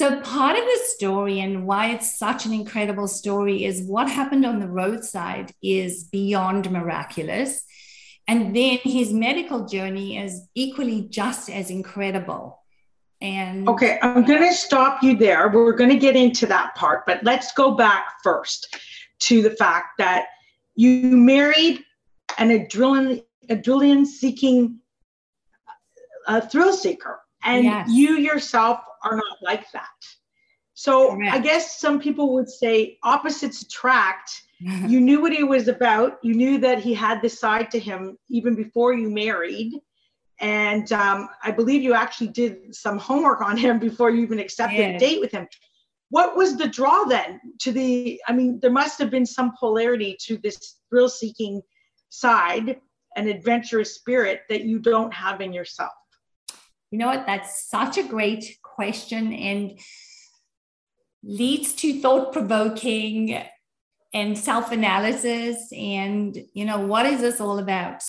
So, part of the story and why it's such an incredible story is what happened on the roadside is beyond miraculous. And then his medical journey is equally just as incredible. And okay, I'm going to stop you there. We're going to get into that part, but let's go back first to the fact that you married an adrenaline, adrenaline seeking a uh, thrill seeker, and yes. you yourself are not like that. So Correct. I guess some people would say opposites attract. you knew what he was about. You knew that he had this side to him even before you married. And um, I believe you actually did some homework on him before you even accepted yes. a date with him. What was the draw then to the? I mean, there must have been some polarity to this thrill seeking side, an adventurous spirit that you don't have in yourself. You know what? That's such a great question and leads to thought provoking and self analysis. And, you know, what is this all about?